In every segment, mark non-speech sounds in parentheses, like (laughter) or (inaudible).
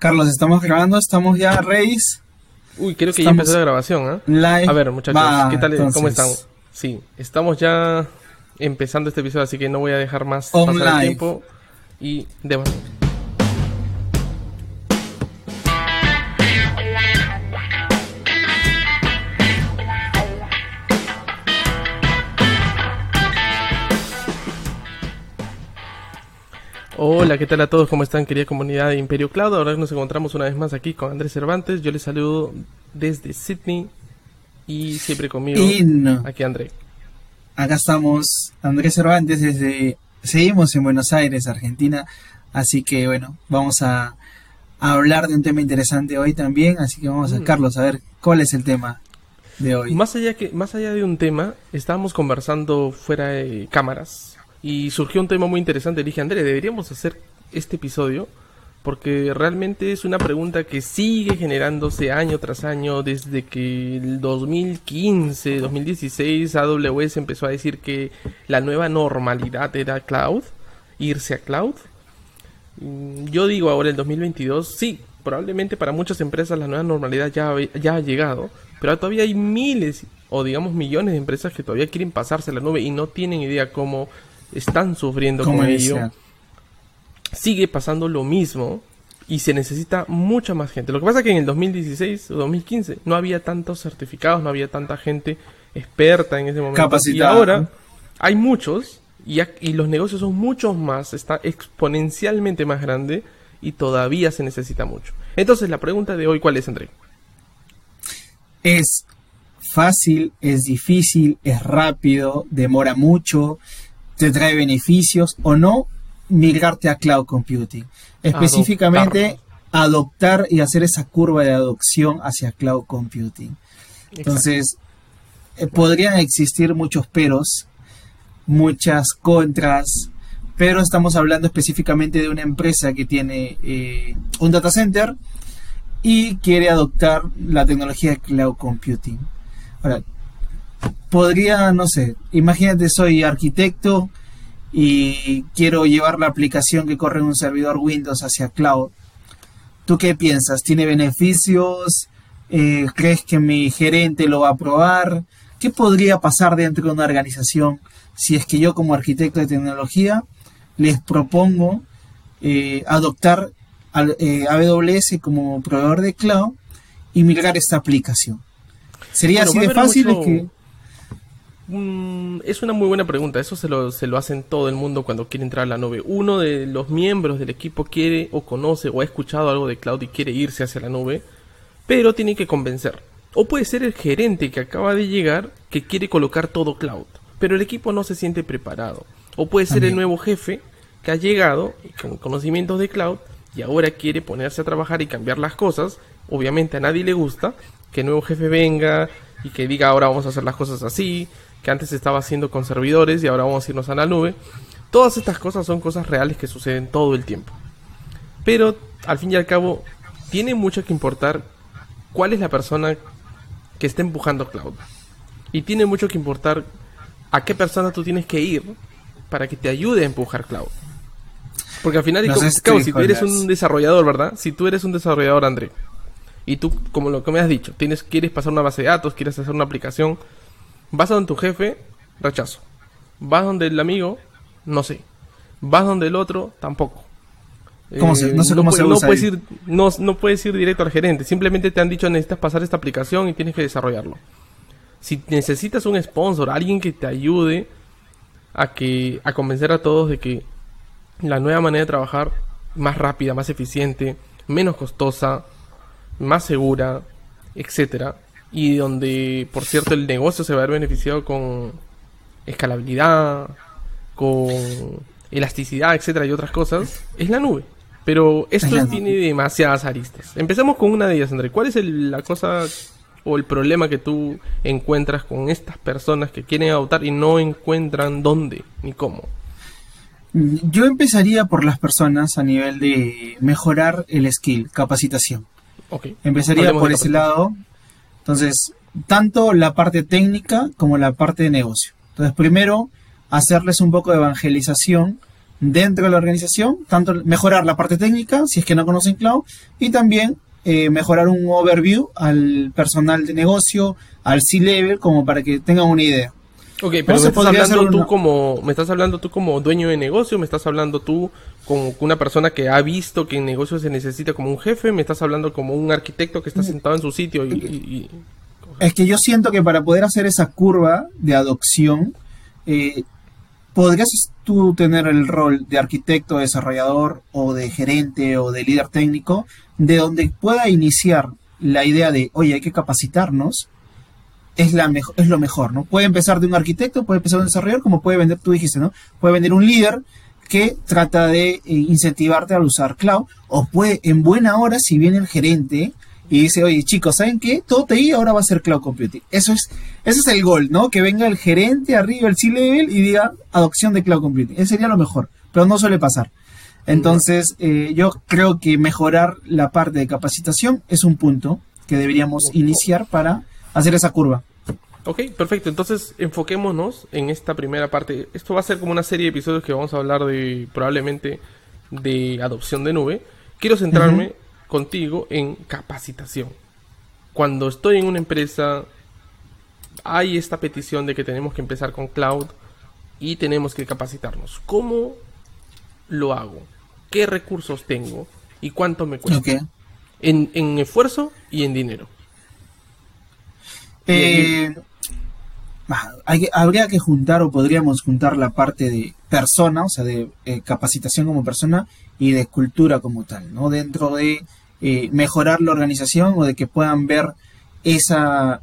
Carlos, estamos grabando, estamos ya, Reis. Uy, creo que ya empezó la grabación, ¿eh? Live. A ver, muchachos, Va, ¿qué tal? ¿Cómo entonces. están? Sí, estamos ya empezando este episodio, así que no voy a dejar más On pasar el tiempo. Y debo. Hola, ¿qué tal a todos? ¿Cómo están, querida comunidad de Imperio Cloud? Ahora nos encontramos una vez más aquí con Andrés Cervantes. Yo les saludo desde Sydney y siempre conmigo. Aquí André. acá estamos, Andrés Cervantes, desde, seguimos en Buenos Aires, Argentina, así que bueno, vamos a, a hablar de un tema interesante hoy también, así que vamos a, Mm. Carlos, a ver cuál es el tema de hoy. Más allá, que, más allá de un tema, estábamos conversando fuera de cámaras y surgió un tema muy interesante. Dije, André, deberíamos hacer este episodio porque realmente es una pregunta que sigue generándose año tras año desde que el 2015, 2016 AWS empezó a decir que la nueva normalidad era cloud, irse a cloud. Mm, Yo digo ahora el 2022, sí, probablemente para muchas empresas la nueva normalidad ya, ya ha llegado, pero todavía hay miles o digamos millones de empresas que todavía quieren pasarse a la nube y no tienen idea cómo están sufriendo con ello. Sigue pasando lo mismo y se necesita mucha más gente. Lo que pasa es que en el 2016 o 2015 no había tantos certificados, no había tanta gente experta en ese momento. Capacitada, Y ahora hay muchos y, y los negocios son muchos más, está exponencialmente más grande y todavía se necesita mucho. Entonces la pregunta de hoy, ¿cuál es, André? es fácil, es difícil, es rápido, demora mucho, te trae beneficios o no migrarte a cloud computing. Específicamente, adoptar y hacer esa curva de adopción hacia cloud computing. Entonces, eh, podrían existir muchos peros, muchas contras, pero estamos hablando específicamente de una empresa que tiene eh, un data center y quiere adoptar la tecnología de cloud computing. Ahora, podría, no sé, imagínate soy arquitecto y quiero llevar la aplicación que corre en un servidor Windows hacia cloud. ¿Tú qué piensas? ¿Tiene beneficios? Eh, ¿Crees que mi gerente lo va a aprobar? ¿Qué podría pasar dentro de una organización si es que yo como arquitecto de tecnología les propongo eh, adoptar al- eh, AWS como proveedor de cloud y migrar esta aplicación? ¿Sería Bueno, así de fácil? mucho- Es que- Mm, es una muy buena pregunta. Eso se lo, se lo hacen todo el mundo cuando quiere entrar a la nube. Uno de los miembros del equipo quiere o conoce o ha escuchado algo de cloud y quiere irse hacia la nube, pero tiene que convencer. O puede ser el gerente que acaba de llegar que quiere colocar todo cloud, pero el equipo no se siente preparado. O puede ser el nuevo jefe que ha llegado con conocimientos de cloud y ahora quiere ponerse a trabajar y cambiar las cosas. Obviamente a nadie le gusta que el nuevo jefe venga y que diga ahora vamos a hacer las cosas así, que antes se estaba haciendo con servidores y ahora vamos a irnos a la nube. Todas estas cosas son cosas reales que suceden todo el tiempo. Pero al fin y al cabo tiene mucho que importar cuál es la persona que está empujando cloud. Y tiene mucho que importar a qué persona tú tienes que ir para que te ayude a empujar cloud. Porque al final, Los como- si tú eres un desarrollador, ¿verdad? Si tú eres un desarrollador, André, y tú, como lo que me has dicho, tienes, quieres pasar una base de datos, quieres hacer una aplicación, vas a donde tu jefe, rechazo. Vas donde el amigo, no sé. Vas donde el otro, tampoco. ¿Cómo se- no sé cómo pu- se no usa puedes ahí. ir, no, no puedes ir directo al gerente. Simplemente te han dicho necesitas pasar esta aplicación y tienes que desarrollarlo. Si necesitas un sponsor, alguien que te ayude a que a convencer a todos de que la nueva manera de trabajar más rápida, más eficiente, menos costosa, más segura, etcétera, y donde por cierto el negocio se va a ver beneficiado con escalabilidad, con elasticidad, etcétera y otras cosas, es la nube. Pero esto Es la nube. tiene demasiadas aristas. Empecemos con una de ellas, André. ¿Cuál es el- la cosa o el problema que tú encuentras con estas personas que quieren adoptar y no encuentran dónde ni cómo? Yo empezaría por las personas a nivel de mejorar el skill, capacitación. Empezaría Hablemos por ese lado. Entonces, tanto la parte técnica como la parte de negocio. Entonces, primero, hacerles un poco de evangelización dentro de la organización, tanto mejorar la parte técnica, si es que no conocen cloud, y también eh, mejorar un overview al personal de negocio, al C-level, como para que tengan una idea. Ok, pero me estás hablando tú como, me estás hablando tú como dueño de negocio, me estás hablando tú como una persona que ha visto que en negocio se necesita como un jefe, me estás hablando como un arquitecto que está sentado en su sitio y... Es que yo siento que para poder hacer esa curva de adopción, eh, podrías tú tener el rol de arquitecto, desarrollador o de gerente o de líder técnico, de donde pueda iniciar la idea de, oye, hay que capacitarnos, es, la es lo mejor, ¿no? Puede empezar de un arquitecto, puede empezar de un desarrollador, como puede vender, tú dijiste, ¿no? Puede vender un líder que trata de eh, incentivarte a usar cloud, o puede, en buena hora, si viene el gerente y dice, oye chicos, ¿saben qué? Todo TI ahora va a ser cloud computing. Eso es, ese es el gol, ¿no? Que venga el gerente arriba, el C-Level, y diga adopción de cloud computing. Ese sería lo mejor, pero no suele pasar. Entonces, eh, yo creo que mejorar la parte de capacitación es un punto que deberíamos iniciar para hacer esa curva. Ok, perfecto. Entonces, enfoquémonos en esta primera parte. Esto va a ser como una serie de episodios que vamos a hablar de probablemente de adopción de nube. Quiero centrarme contigo en capacitación. Cuando estoy en una empresa, hay esta petición de que tenemos que empezar con cloud y tenemos que capacitarnos. ¿Cómo lo hago? ¿Qué recursos tengo? ¿Y cuánto me cuesta? En, esfuerzo y en dinero. Eh, habría que juntar o podríamos juntar la parte de persona, o sea, de eh, capacitación como persona y de cultura como tal, ¿no? Dentro de eh, mejorar la organización o de que puedan ver esa,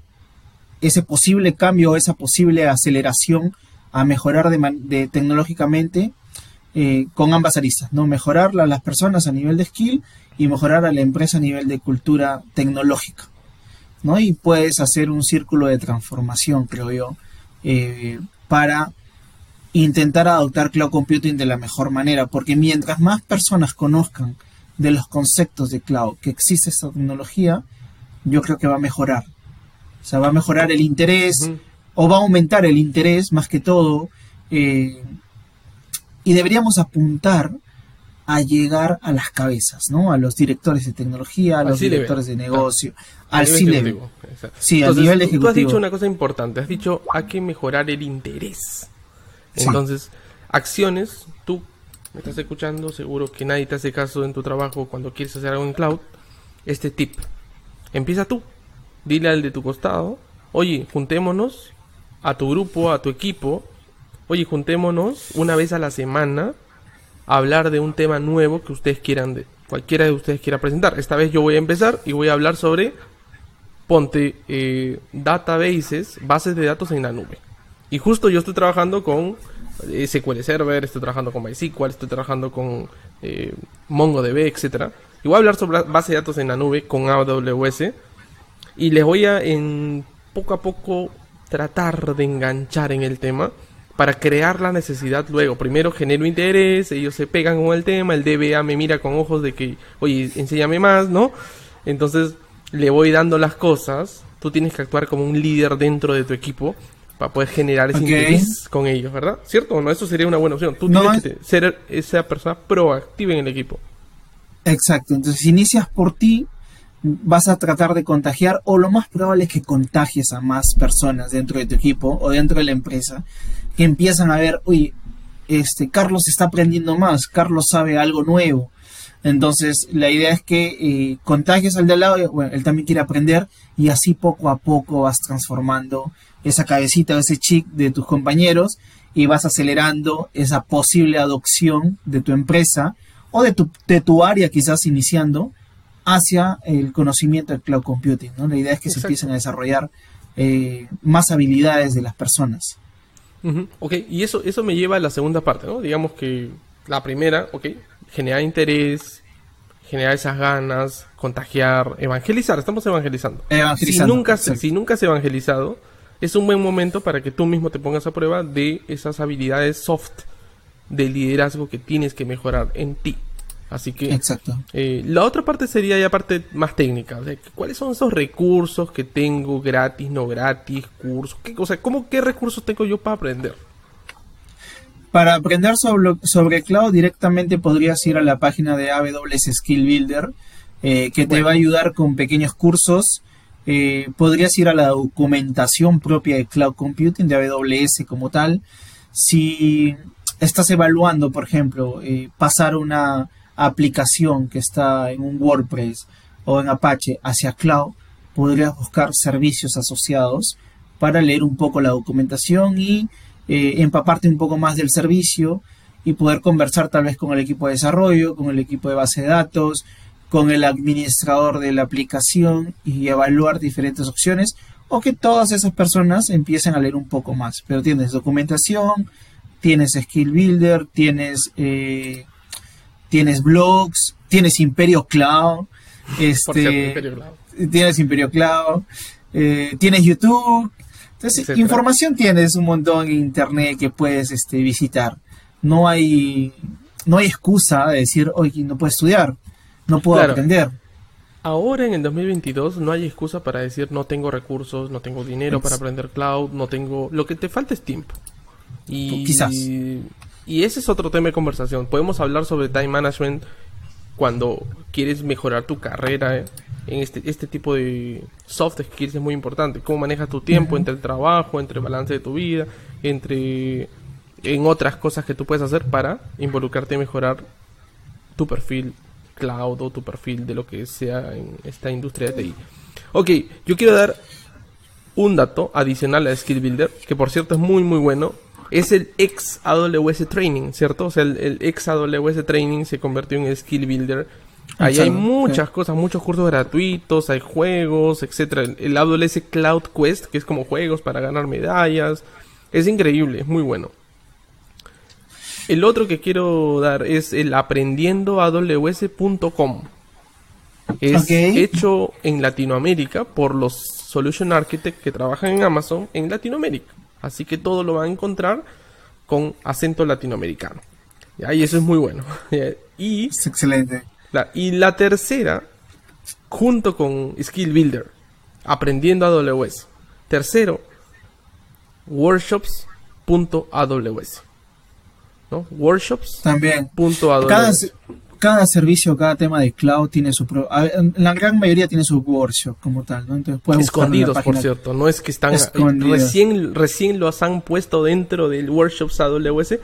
ese posible cambio o esa posible aceleración a mejorar de, tecnológicamente eh, con ambas aristas, ¿no? Mejorar a las personas a nivel de skill y mejorar a la empresa a nivel de cultura tecnológica, ¿no? Y puedes hacer un círculo de transformación, creo yo, eh, para intentar adoptar cloud computing de la mejor manera, porque mientras más personas conozcan de los conceptos de cloud, que existe esta tecnología, yo creo que va a mejorar. O sea, va a mejorar el interés o va a aumentar el interés más que todo. Eh, y deberíamos apuntar a llegar a las cabezas, ¿no? A los directores de tecnología, a los directores de negocio, al c Sí, a nivel ejecutivo. Tú has dicho una cosa importante, has dicho hay que mejorar el interés. Entonces, acciones, tú me estás escuchando, seguro que nadie te hace caso en tu trabajo cuando quieres hacer algo en cloud, este tip. Empieza tú. Dile al de tu costado, oye, juntémonos a tu grupo, a tu equipo, oye, juntémonos una vez a la semana hablar de un tema nuevo que ustedes quieran, de, cualquiera de ustedes quiera presentar. Esta vez yo voy a empezar y voy a hablar sobre, ponte, eh, databases, bases de datos en la nube. Y justo yo estoy trabajando con SQL Server, estoy trabajando con MySQL, estoy trabajando con eh, MongoDB, etcétera. Y voy a hablar sobre base de datos en la nube con AWS y les voy a en poco a poco tratar de enganchar en el tema para crear la necesidad luego. Primero genero interés, ellos se pegan con el tema, el DBA me mira con ojos de que, oye, enséñame más, ¿no? Entonces le voy dando las cosas, tú tienes que actuar como un líder dentro de tu equipo para poder generar ese interés con ellos, ¿verdad? ¿Cierto o no? Eso sería una buena opción. Tú tienes que ser esa persona proactiva en el equipo. Exacto. Entonces, si inicias por ti, vas a tratar de contagiar, o lo más probable es que contagies a más personas dentro de tu equipo o dentro de la empresa, que empiezan a ver, uy, este, Carlos está aprendiendo más, Carlos sabe algo nuevo. Entonces, la idea es que eh, contagies al de al lado, bueno, él también quiere aprender, y así poco a poco vas transformando esa cabecita o ese chic de tus compañeros y vas acelerando esa posible adopción de tu empresa o de tu, de tu área quizás iniciando hacia el conocimiento del cloud computing. ¿no? La idea es que se empiecen a desarrollar eh, más habilidades de las personas. Ok, y eso, eso me lleva a la segunda parte, ¿no? Digamos que la primera, ok, generar interés, generar esas ganas, contagiar, evangelizar, estamos evangelizando. Si nunca, si nunca has evangelizado, es un buen momento para que tú mismo te pongas a prueba de esas habilidades soft de liderazgo que tienes que mejorar en ti. Así que Exacto. Eh, la otra parte sería ya parte más técnica. ¿Cuáles son esos recursos que tengo gratis, no gratis, cursos? ¿Qué, o sea, ¿cómo, ¿qué recursos tengo yo para aprender? Para aprender sobre, sobre cloud directamente podrías ir a la página de AWS Skill Builder, eh, que te va a ayudar con pequeños cursos. Eh, podrías ir a la documentación propia de Cloud Computing de AWS como tal. Si estás evaluando, por ejemplo, pasar una aplicación que está en un WordPress o en Apache hacia Cloud, podrías buscar servicios asociados para leer un poco la documentación y eh, empaparte un poco más del servicio y poder conversar tal vez con el equipo de desarrollo, con el equipo de base de datos, con el administrador de la aplicación y evaluar diferentes opciones o que todas esas personas empiecen a leer un poco más. Pero tienes documentación, tienes Skill Builder, tienes, eh, tienes blogs, tienes Imperio Cloud, este, tienes Imperio Cloud, eh, tienes YouTube. Entonces, información tienes un montón en internet que puedes este, visitar. No hay, no hay excusa de decir, oye, no puedo estudiar, no puedo aprender. Ahora en el 2022 no hay excusa para decir no tengo recursos, no tengo dinero para aprender cloud, no tengo... Lo que te falta es tiempo. Y, Quizás. Y ese es otro tema de conversación. Podemos hablar sobre time management cuando quieres mejorar tu carrera. ¿eh? En este, este tipo de soft skills es muy importante. Cómo manejas tu tiempo entre el trabajo, entre el balance de tu vida, entre en otras cosas que tú puedes hacer para involucrarte y mejorar tu perfil cloud o tu perfil de lo que sea en esta industria de TI. Ok, yo quiero dar un dato adicional a Skill Builder, que por cierto es muy muy bueno es el ex AWS Training, ¿cierto? O sea, el, ex AWS Training se convirtió en Skill Builder. Ahí hay muchas cosas, muchos cursos gratuitos, hay juegos, etcétera. El AWS Cloud Quest, que es como juegos para ganar medallas. Es increíble, es muy bueno. El otro que quiero dar es el aprendiendoaws.com. Es hecho en Latinoamérica por los Solution Architects que trabajan en Amazon en Latinoamérica. Así que todo lo va a encontrar con acento latinoamericano. Y eso es muy bueno. (laughs) y, es excelente. y la tercera, junto con Skill Builder, aprendiendo AWS. Tercero, workshops.aws. ¿No? Workshops. También cada servicio, cada tema de cloud tiene su pro la gran mayoría tiene su workshop como tal, ¿no? Entonces escondidos, por cierto, no es que están recién recién los han puesto dentro del workshops AWS,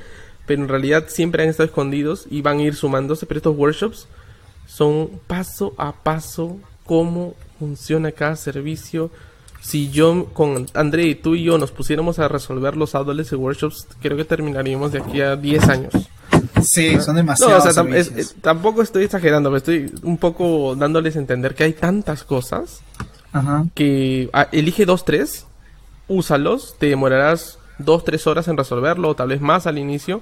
pero en realidad siempre han estado escondidos y van a ir sumándose, pero estos workshops son paso a paso cómo funciona cada servicio. Si yo con André y tú y yo nos pusiéramos a resolver los AWS workshops, creo que terminaríamos de aquí a 10 años. Sí, son demasiados. tampoco estoy exagerando, me estoy un poco dándoles a entender que hay tantas cosas que ah, elige dos, tres, úsalos, te demorarás dos, tres horas en resolverlo, o tal vez más al inicio,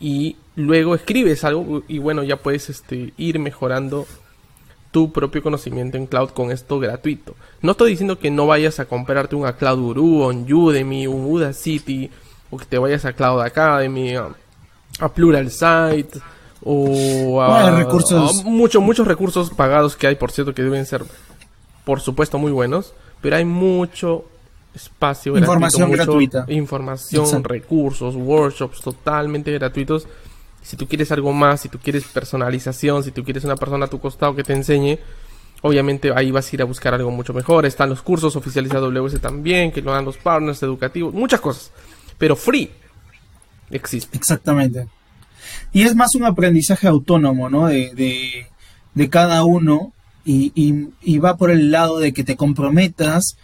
y luego escribes algo y bueno, ya puedes este, ir mejorando tu propio conocimiento en cloud con esto gratuito. No estoy diciendo que no vayas a comprarte un Cloud Guru, un Udemy, un Udacity, o que te vayas a Cloud Academy, a Plural Site o a, recursos. muchos, muchos recursos pagados que hay, por cierto, que deben ser, por supuesto, muy buenos, pero hay mucho espacio información gratuita. Información, recursos, workshops totalmente gratuitos. Si tú quieres algo más, si tú quieres personalización, si tú quieres una persona a tu costado que te enseñe, obviamente ahí vas a ir a buscar algo mucho mejor. Están los cursos oficiales de AWS también, que lo dan los partners educativos, muchas cosas. Pero free, existe. Exactamente. Y es más un aprendizaje autónomo, ¿no? De, de, cada uno y, va por el lado de que te comprometas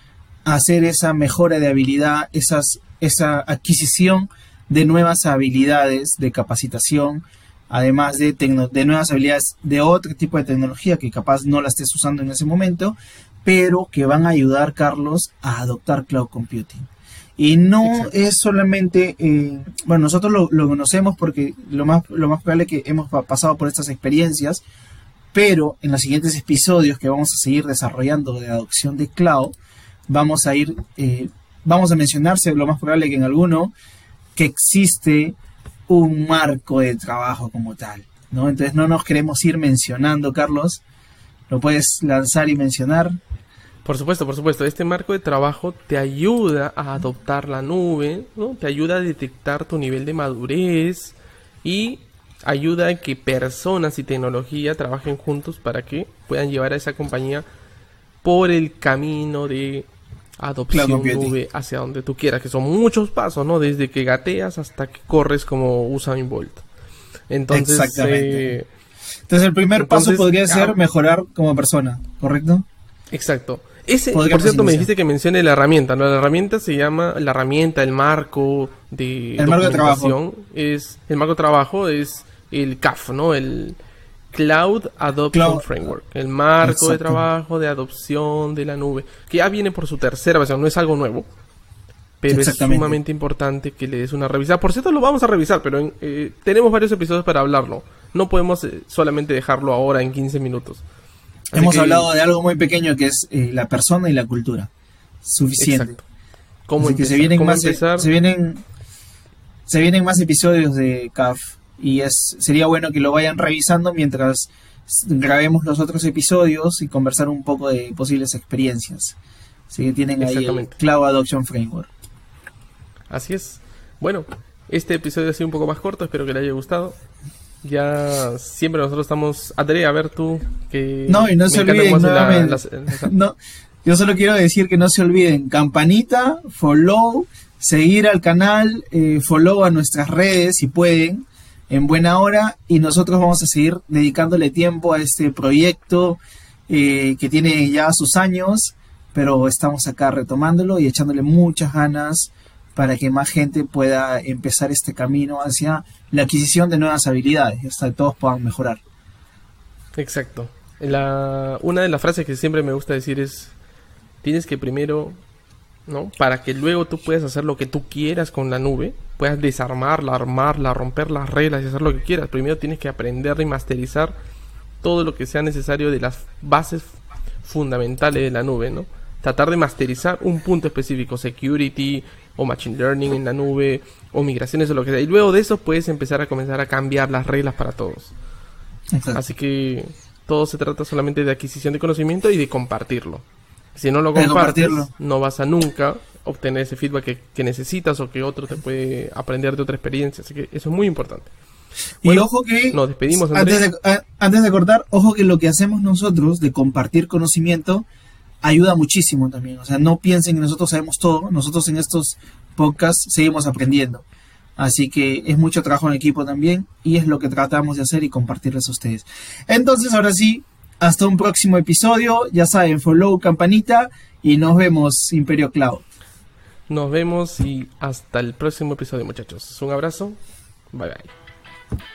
a hacer esa mejora de habilidad, esas, esa adquisición de nuevas habilidades de capacitación, además de, de nuevas habilidades de otro tipo de tecnología que capaz no la estés usando en ese momento, pero que van a ayudar, Carlos, a adoptar cloud computing. Y no es solamente, eh, bueno, nosotros lo, conocemos porque lo más, lo más probable es que hemos pasado por estas experiencias, pero en los siguientes episodios que vamos a seguir desarrollando de adopción de cloud, vamos a ir, eh, vamos a mencionarse lo más probable que en alguno, que existe un marco de trabajo como tal, ¿no? Entonces no nos queremos ir mencionando, Carlos, lo puedes lanzar y mencionar. Por supuesto, por supuesto. Este marco de trabajo te ayuda a adoptar la nube, ¿no? Te ayuda a detectar tu nivel de madurez y ayuda a que personas y tecnología trabajen juntos para que puedan llevar a esa compañía por el camino de adopción nube hacia donde tú quieras, que son muchos pasos, ¿no? Desde que gateas hasta que corres como Usain Bolt. Entonces, Exactamente. Eh, entonces el primer paso podría ser mejorar como persona, ¿correcto? Exacto. Ese, por cierto, me dijiste que mencione la herramienta, ¿no? La herramienta se llama, la herramienta, el marco de el marco de trabajo. es el marco de trabajo es el CAF, ¿no? El Cloud Adoption Framework, el marco de trabajo de adopción de la nube, que ya viene por su tercera versión, no es algo nuevo, pero es sumamente importante que le des una revisada. Por cierto, lo vamos a revisar, pero eh, tenemos varios episodios para hablarlo. No podemos eh, solamente dejarlo ahora en 15 minutos. Hemos hablado de algo muy pequeño que es eh, la persona y la cultura. Suficiente. ¿Cómo que se vienen más se vienen se vienen más episodios de CAF y es sería bueno que lo vayan revisando mientras grabemos los otros episodios y conversar un poco de posibles experiencias. Así que tienen ahí el Cloud Adoption Framework. Así es. Bueno, este episodio ha sido un poco más corto, espero que le haya gustado. Ya siempre nosotros estamos. Andrea, a ver tú. Que no, y no se olviden nuevamente. no, yo solo quiero decir que no se olviden: campanita, follow, seguir al canal, eh, follow a nuestras redes si pueden, en buena hora. Y nosotros vamos a seguir dedicándole tiempo a este proyecto eh, que tiene ya sus años, pero estamos acá retomándolo y echándole muchas ganas para que más gente pueda empezar este camino hacia la adquisición de nuevas habilidades, hasta que todos puedan mejorar. Exacto. La, una de las frases que siempre me gusta decir es, tienes que primero, ¿no? Para que luego tú puedas hacer lo que tú quieras con la nube, puedas desarmarla, armarla, romper las reglas y hacer lo que quieras. Primero tienes que aprender y masterizar todo lo que sea necesario de las bases fundamentales de la nube, ¿no? Tratar de masterizar un punto específico, security, o machine learning en la nube o migraciones o lo que sea. Y luego de eso puedes empezar a comenzar a cambiar las reglas para todos. Así que todo se trata solamente de adquisición de conocimiento y de compartirlo. Si no lo compartes, no vas a nunca obtener ese feedback que, necesitas o que otro te puede aprender de otra experiencia. Así que eso es muy importante. y ojo que nos despedimos antes de, antes de cortar, ojo que lo que hacemos nosotros de compartir conocimiento ayuda muchísimo también. O sea, no piensen que nosotros sabemos todo. Nosotros en estos podcasts seguimos aprendiendo. Así que es mucho trabajo en equipo también y es lo que tratamos de hacer y compartirles a ustedes. Entonces, ahora sí, hasta un próximo episodio. Ya saben, follow, campanita y nos vemos, Imperio Cloud. Nos vemos y hasta el próximo episodio, muchachos. Un abrazo. Bye bye.